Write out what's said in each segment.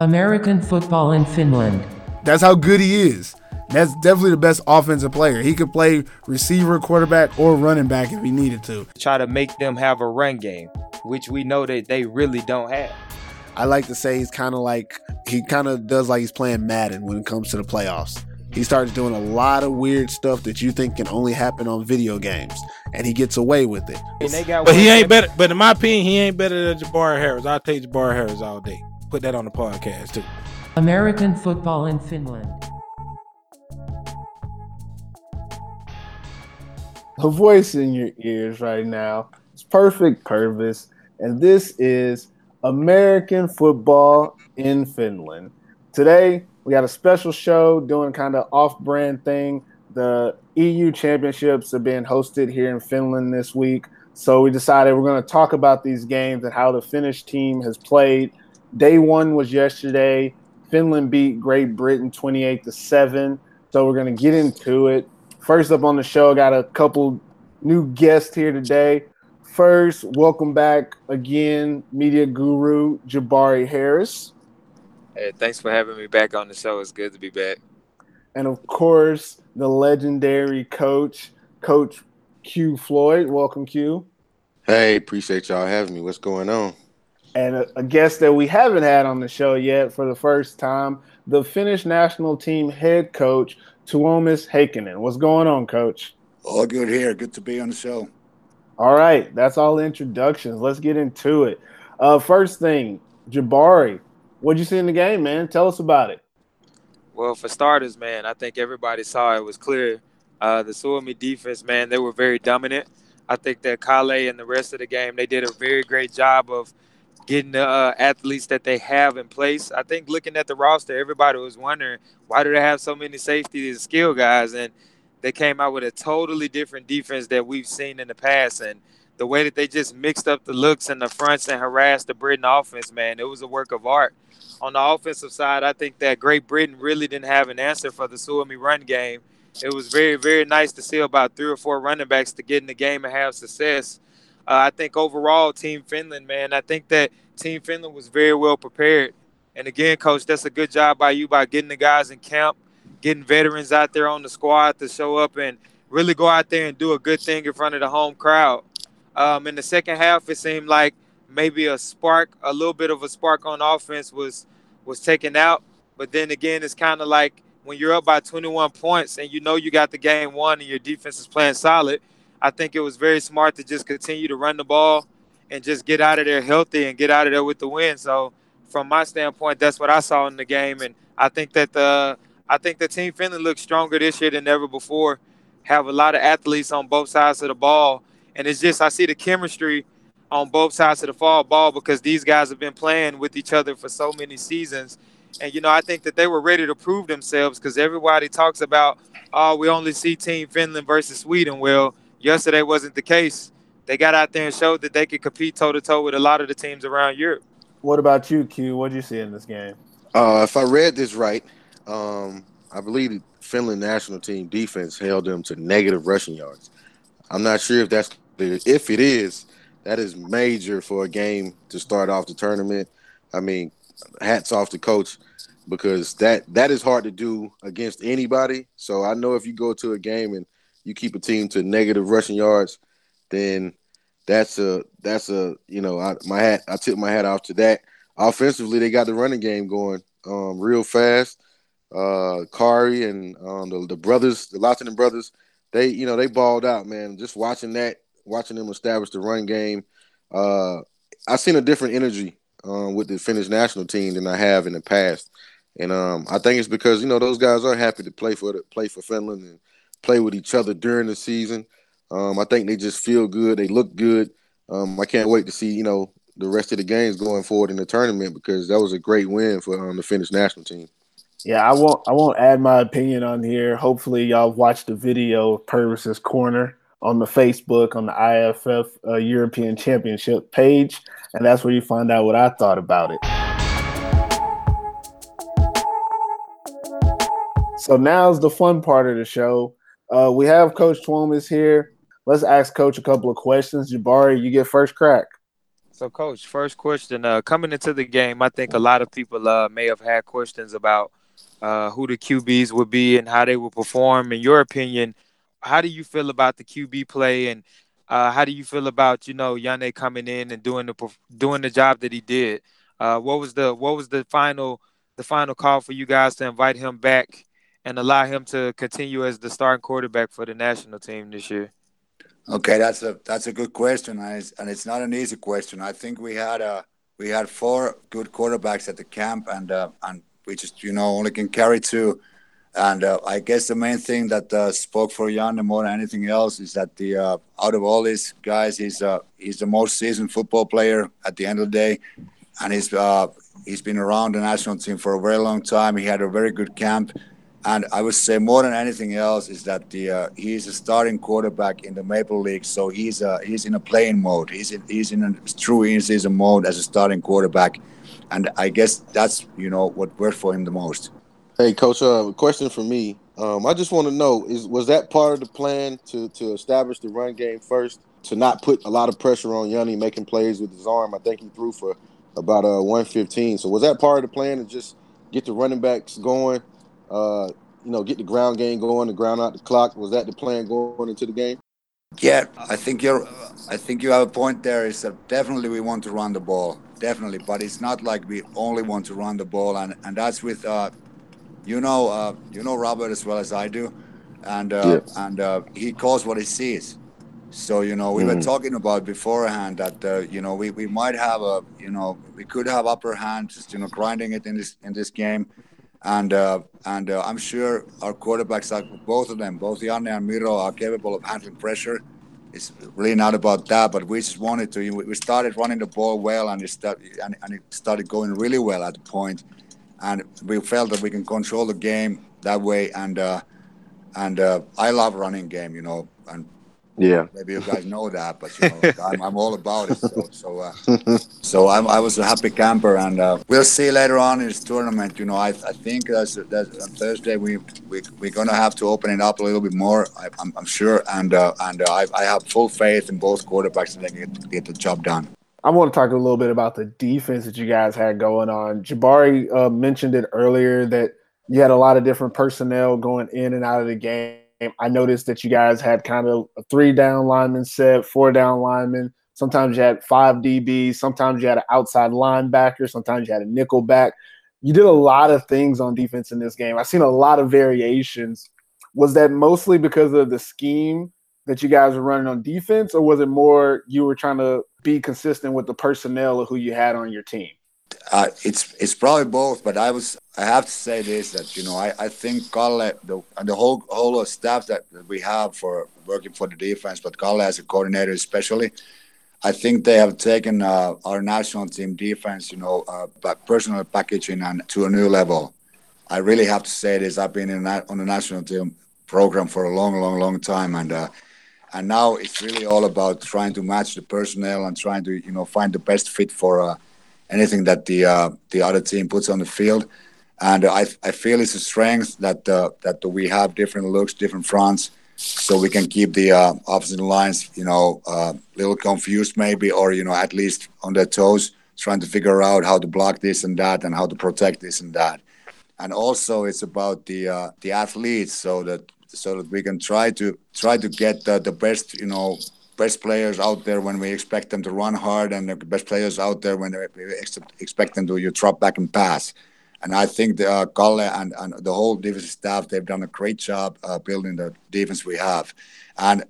American football in Finland. That's how good he is. That's definitely the best offensive player. He could play receiver, quarterback, or running back if he needed to. Try to make them have a run game, which we know that they really don't have. I like to say he's kind of like he kind of does like he's playing Madden when it comes to the playoffs. He starts doing a lot of weird stuff that you think can only happen on video games, and he gets away with it. but he ain't better. But in my opinion, he ain't better than Jabari Harris. I'll take Jabari Harris all day. Put that on the podcast too. American football in Finland. A voice in your ears right now. It's perfect Purvis, and this is American football in Finland. Today we got a special show doing kind of off-brand thing. The EU championships are being hosted here in Finland this week. So we decided we're going to talk about these games and how the Finnish team has played. Day one was yesterday. Finland beat Great Britain 28 to 7. So we're going to get into it. First up on the show, I got a couple new guests here today. First, welcome back again, media guru Jabari Harris. Hey, thanks for having me back on the show. It's good to be back. And of course, the legendary coach, Coach Q Floyd. Welcome, Q. Hey, appreciate y'all having me. What's going on? And a, a guest that we haven't had on the show yet for the first time, the Finnish national team head coach, Tuomas Heikkinen. What's going on, coach? All good here. Good to be on the show. All right, that's all introductions. Let's get into it. Uh, first thing, Jabari, what'd you see in the game, man? Tell us about it. Well, for starters, man, I think everybody saw it was clear. Uh, the Suomi defense, man, they were very dominant. I think that Kalle and the rest of the game, they did a very great job of getting the uh, athletes that they have in place. I think looking at the roster, everybody was wondering why do they have so many safety and skill guys, and they came out with a totally different defense that we've seen in the past. And the way that they just mixed up the looks and the fronts and harassed the Britain offense, man, it was a work of art. On the offensive side, I think that Great Britain really didn't have an answer for the Suomi run game. It was very, very nice to see about three or four running backs to get in the game and have success. Uh, I think overall, Team Finland, man, I think that Team Finland was very well prepared. And again, coach, that's a good job by you by getting the guys in camp getting veterans out there on the squad to show up and really go out there and do a good thing in front of the home crowd. Um, in the second half, it seemed like maybe a spark, a little bit of a spark on offense was was taken out. But then again, it's kind of like when you're up by 21 points and you know you got the game won and your defense is playing solid. I think it was very smart to just continue to run the ball and just get out of there healthy and get out of there with the win. So, from my standpoint, that's what I saw in the game, and I think that the I think the team Finland looks stronger this year than ever before. Have a lot of athletes on both sides of the ball, and it's just I see the chemistry on both sides of the fall ball because these guys have been playing with each other for so many seasons. And you know, I think that they were ready to prove themselves because everybody talks about, oh, we only see Team Finland versus Sweden. Well, yesterday wasn't the case. They got out there and showed that they could compete toe to toe with a lot of the teams around Europe. What about you, Q? What did you see in this game? Uh, if I read this right, um, I believe the Finland national team defense held them to negative rushing yards. I'm not sure if that's if it is, that is major for a game to start off the tournament. I mean, hats off to coach because that that is hard to do against anybody. So I know if you go to a game and you keep a team to negative rushing yards, then that's a that's a you know I, my hat I tip my hat off to that. Offensively, they got the running game going um, real fast uh, Kari and um, the, the brothers, the Lahtinen brothers, they you know they balled out, man. Just watching that, watching them establish the run game, uh, I've seen a different energy um, with the Finnish national team than I have in the past, and um, I think it's because you know those guys are happy to play for the, play for Finland and play with each other during the season. Um, I think they just feel good, they look good. Um, I can't wait to see you know the rest of the games going forward in the tournament because that was a great win for um, the Finnish national team. Yeah, I won't. I won't add my opinion on here. Hopefully, y'all watched the video of Purvis's Corner on the Facebook on the IFF uh, European Championship page, and that's where you find out what I thought about it. So now's the fun part of the show. Uh, we have Coach Tuomas here. Let's ask Coach a couple of questions. Jabari, you get first crack. So, coach, first question. Uh, coming into the game, I think a lot of people uh, may have had questions about uh, who the QBs would be and how they would perform. In your opinion, how do you feel about the QB play, and uh, how do you feel about you know Yannick coming in and doing the doing the job that he did? Uh, what was the what was the final the final call for you guys to invite him back and allow him to continue as the starting quarterback for the national team this year? Okay, that's a that's a good question, and it's, and it's not an easy question. I think we had a we had four good quarterbacks at the camp, and uh, and we just you know only can carry two. And uh, I guess the main thing that uh, spoke for Jan more than anything else is that the uh, out of all these guys, he's uh, he's the most seasoned football player at the end of the day, and he's uh, he's been around the national team for a very long time. He had a very good camp and I would say more than anything else is that the uh, he's a starting quarterback in the Maple League, so he's uh, he's in a playing mode. He's in, he's in a true in-season mode as a starting quarterback, and I guess that's you know what worked for him the most. Hey, coach, uh, question for me. Um, I just want to know is was that part of the plan to to establish the run game first, to not put a lot of pressure on Janne making plays with his arm? I think he threw for about uh 115. So was that part of the plan to just get the running backs going? Uh, you know, get the ground game going, the ground out the clock. Was that the plan going into the game? Yeah, I think you're. I think you have a point there. Is that definitely we want to run the ball, definitely, but it's not like we only want to run the ball, and and that's with, uh, you know, uh, you know Robert as well as I do, and uh, yeah. and uh, he calls what he sees. So you know, we mm-hmm. were talking about beforehand that uh, you know we, we might have a you know we could have upper hand, just you know grinding it in this in this game, and uh, and uh, I'm sure our quarterbacks, are, both of them, both Janne and Miro, are capable of handling pressure. It's really not about that, but we just wanted to. We started running the ball well, and it started and, and it started going really well at the point, and we felt that we can control the game that way. And uh, and uh, I love running game, you know, and yeah. Maybe you guys know that, but you know, I'm, I'm all about it. So, so, uh, so I'm, I was a happy camper, and uh, we'll see later on in this tournament. You know, I, I think that's, that's on Thursday we, we we're gonna have to open it up a little bit more. I, am I'm sure, and uh, and uh, I, I have full faith in both quarterbacks that they can get, get the job done. I want to talk a little bit about the defense that you guys had going on. Jabari uh, mentioned it earlier that you had a lot of different personnel going in and out of the game I noticed that you guys had kind of a three down lineman set, four down lineman. Sometimes you had five DBs. Sometimes you had an outside linebacker. Sometimes you had a nickel back. You did a lot of things on defense in this game. I've seen a lot of variations. Was that mostly because of the scheme that you guys were running on defense, or was it more you were trying to be consistent with the personnel of who you had on your team? Uh, it's it's probably both, but I was I have to say this that you know I, I think Kalle the and the whole whole staff that, that we have for working for the defense, but Kalle as a coordinator especially, I think they have taken uh, our national team defense, you know, uh, personal packaging and to a new level. I really have to say this. I've been in on the national team program for a long, long, long time, and uh, and now it's really all about trying to match the personnel and trying to you know find the best fit for uh, anything that the uh, the other team puts on the field. And I, I feel it's a strength that uh, that we have different looks, different fronts, so we can keep the uh, opposite lines, you know, a uh, little confused maybe, or you know, at least on their toes, trying to figure out how to block this and that, and how to protect this and that. And also, it's about the uh, the athletes, so that so that we can try to try to get the, the best, you know, best players out there when we expect them to run hard, and the best players out there when we expect them to you drop back and pass. And I think the uh, Kalle and, and the whole defensive staff they've done a great job uh, building the defense we have, and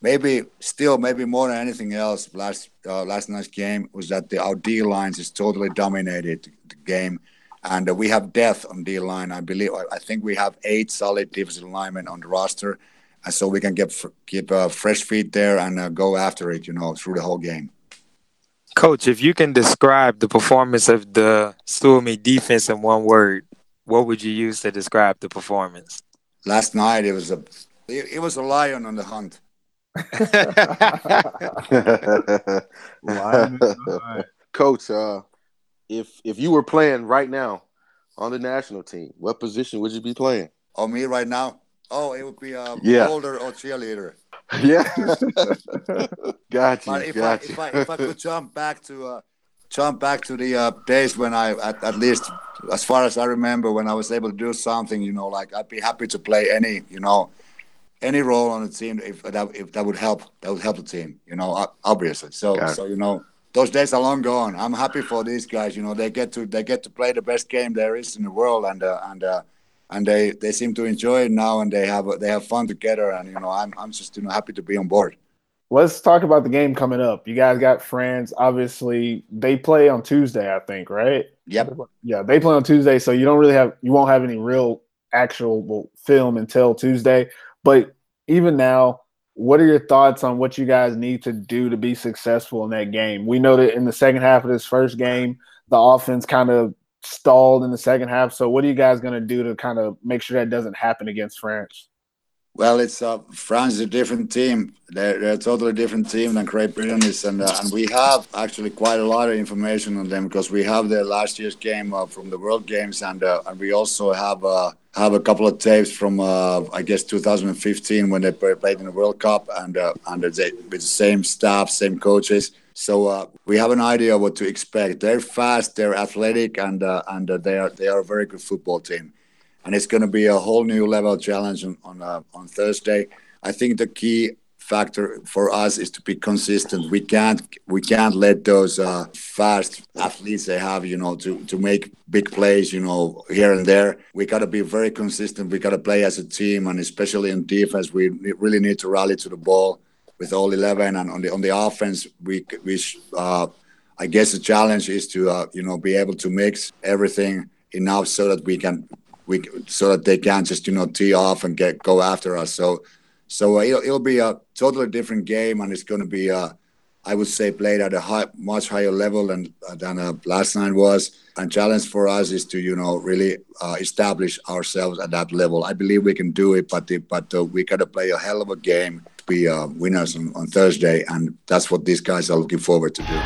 maybe still maybe more than anything else last uh, last night's game was that the our D lines is totally dominated the game, and uh, we have depth on D line. I believe I think we have eight solid defensive linemen on the roster And so we can get keep uh, fresh feet there and uh, go after it, you know, through the whole game. Coach, if you can describe the performance of the Suomi defense in one word, what would you use to describe the performance? Last night it was a it, it was a lion on the hunt. Coach, uh, if if you were playing right now on the national team, what position would you be playing? Oh, me right now? Oh, it would be a yeah. holder or cheerleader. Yeah. got you. But if, I, got if, you. I, if I could jump back to uh, jump back to the uh, days when I at, at least as far as I remember when I was able to do something, you know, like I'd be happy to play any, you know, any role on the team if that if that would help that would help the team, you know, obviously. So Got so you know those days are long gone. I'm happy for these guys. You know, they get to they get to play the best game there is in the world, and uh, and uh, and they they seem to enjoy it now, and they have they have fun together, and you know, I'm I'm just you know happy to be on board. Let's talk about the game coming up. You guys got France. Obviously, they play on Tuesday, I think, right? Yep. Yeah, they play on Tuesday, so you don't really have you won't have any real actual film until Tuesday. But even now, what are your thoughts on what you guys need to do to be successful in that game? We know that in the second half of this first game, the offense kind of stalled in the second half. So what are you guys going to do to kind of make sure that doesn't happen against France? Well, it's uh, France is a different team. They're, they're a totally different team than Great Britain is, and uh, and we have actually quite a lot of information on them because we have their last year's game uh, from the World Games, and uh, and we also have uh, have a couple of tapes from uh, I guess 2015 when they played in the World Cup, and and they, with the same staff, same coaches. So uh, we have an idea what to expect. They're fast, they're athletic, and uh, and uh, they are they are a very good football team and it's going to be a whole new level challenge on on, uh, on Thursday. I think the key factor for us is to be consistent. We can't we can't let those uh, fast athletes they have, you know, to to make big plays, you know, here and there. We got to be very consistent. We got to play as a team, and especially in defense, we really need to rally to the ball with all eleven. And on the on the offense, we we uh, I guess the challenge is to uh, you know be able to mix everything enough so that we can we so that they can just you know tee off and get go after us. So so uh, it'll, it'll be a totally different game, and it's going to be uh, I would say played at a high, much higher level than than uh, last night was. And challenge for us is to you know really uh, establish ourselves at that level. I believe we can do it, but the, but uh, we got to play a hell of a game to be uh, winners on, on Thursday, and that's what these guys are looking forward to do.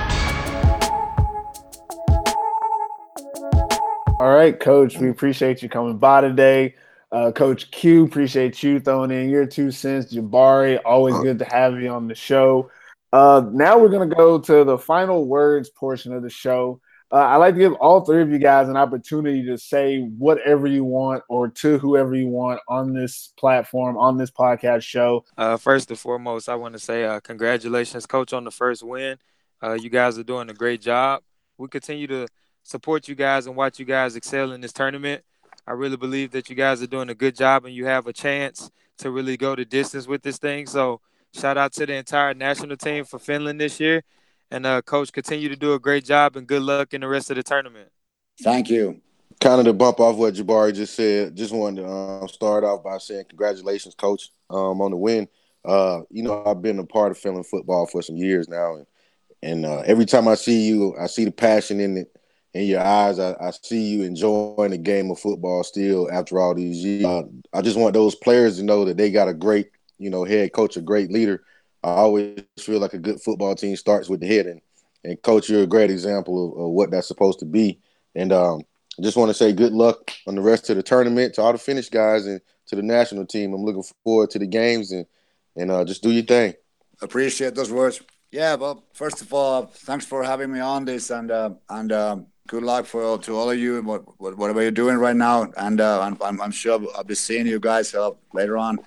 All right, Coach. We appreciate you coming by today. Uh, Coach Q, appreciate you throwing in your two cents. Jabari, always good to have you on the show. Uh, now we're going to go to the final words portion of the show. Uh, I'd like to give all three of you guys an opportunity to say whatever you want or to whoever you want on this platform, on this podcast show. Uh, first and foremost, I want to say uh, congratulations, coach, on the first win. Uh, you guys are doing a great job. We continue to support you guys and watch you guys excel in this tournament. I really believe that you guys are doing a good job and you have a chance to really go the distance with this thing. So, shout out to the entire national team for Finland this year. And, uh, coach, continue to do a great job and good luck in the rest of the tournament. Thank you. Kind of to bump off what Jabari just said, just wanted to um, start off by saying congratulations, coach, um, on the win. Uh, you know, I've been a part of Finland football for some years now, and and uh, every time I see you, I see the passion in it in your eyes. I, I see you enjoying the game of football still after all these years. Uh, I just want those players to know that they got a great, you know, head coach, a great leader. I always feel like a good football team starts with the head, and and coach, you're a great example of, of what that's supposed to be. And um, I just want to say good luck on the rest of the tournament to all the Finnish guys and to the national team. I'm looking forward to the games and and uh, just do your thing. Appreciate those words. Yeah, well, first of all, thanks for having me on this, and uh, and um, good luck for to all of you, what, what, whatever you're doing right now. And uh, I'm, I'm, I'm sure I'll be seeing you guys uh, later on.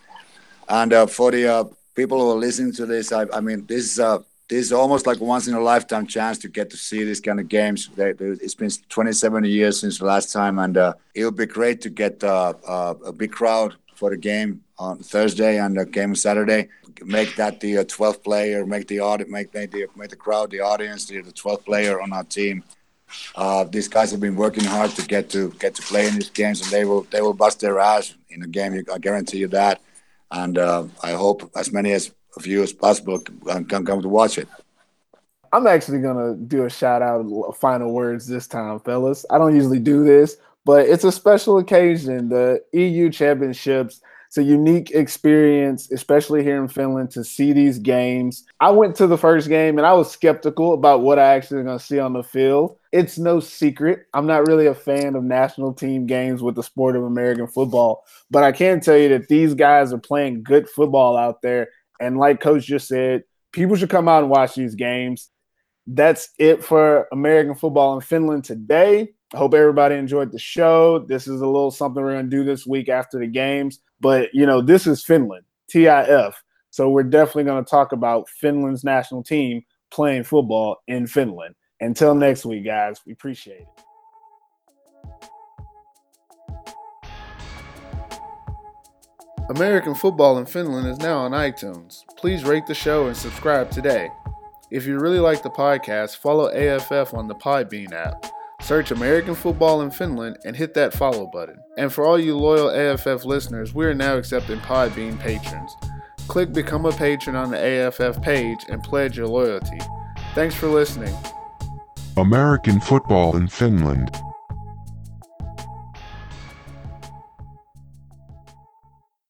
And uh, for the uh, people who are listening to this, I, I mean, this is uh, this is almost like once in a lifetime chance to get to see these kind of games. They, they, it's been 27 years since the last time, and uh, it'll be great to get uh, uh, a big crowd for the game on Thursday and the game on Saturday. Make that the uh, 12th player, make the audit, make, make the make the crowd, the audience, the, the 12th player on our team. Uh, these guys have been working hard to get to get to play in these games, and they will they will bust their ass in the game. I guarantee you that. And uh, I hope as many as of you as possible can, can come to watch it. I'm actually gonna do a shout out, final words this time, fellas. I don't usually do this, but it's a special occasion. The EU Championships. It's a unique experience, especially here in Finland, to see these games. I went to the first game and I was skeptical about what I actually was to see on the field. It's no secret. I'm not really a fan of national team games with the sport of American football, but I can tell you that these guys are playing good football out there And like Coach just said, people should come out and watch these games. That's it for American football in Finland today. I hope everybody enjoyed the show. This is a little something we're going to do this week after the games. But, you know, this is Finland, TIF. So we're definitely going to talk about Finland's national team playing football in Finland. Until next week, guys, we appreciate it. American Football in Finland is now on iTunes. Please rate the show and subscribe today. If you really like the podcast, follow AFF on the Podbean app. Search American Football in Finland and hit that follow button. And for all you loyal AFF listeners, we are now accepting Podbean patrons. Click Become a Patron on the AFF page and pledge your loyalty. Thanks for listening. American football in Finland.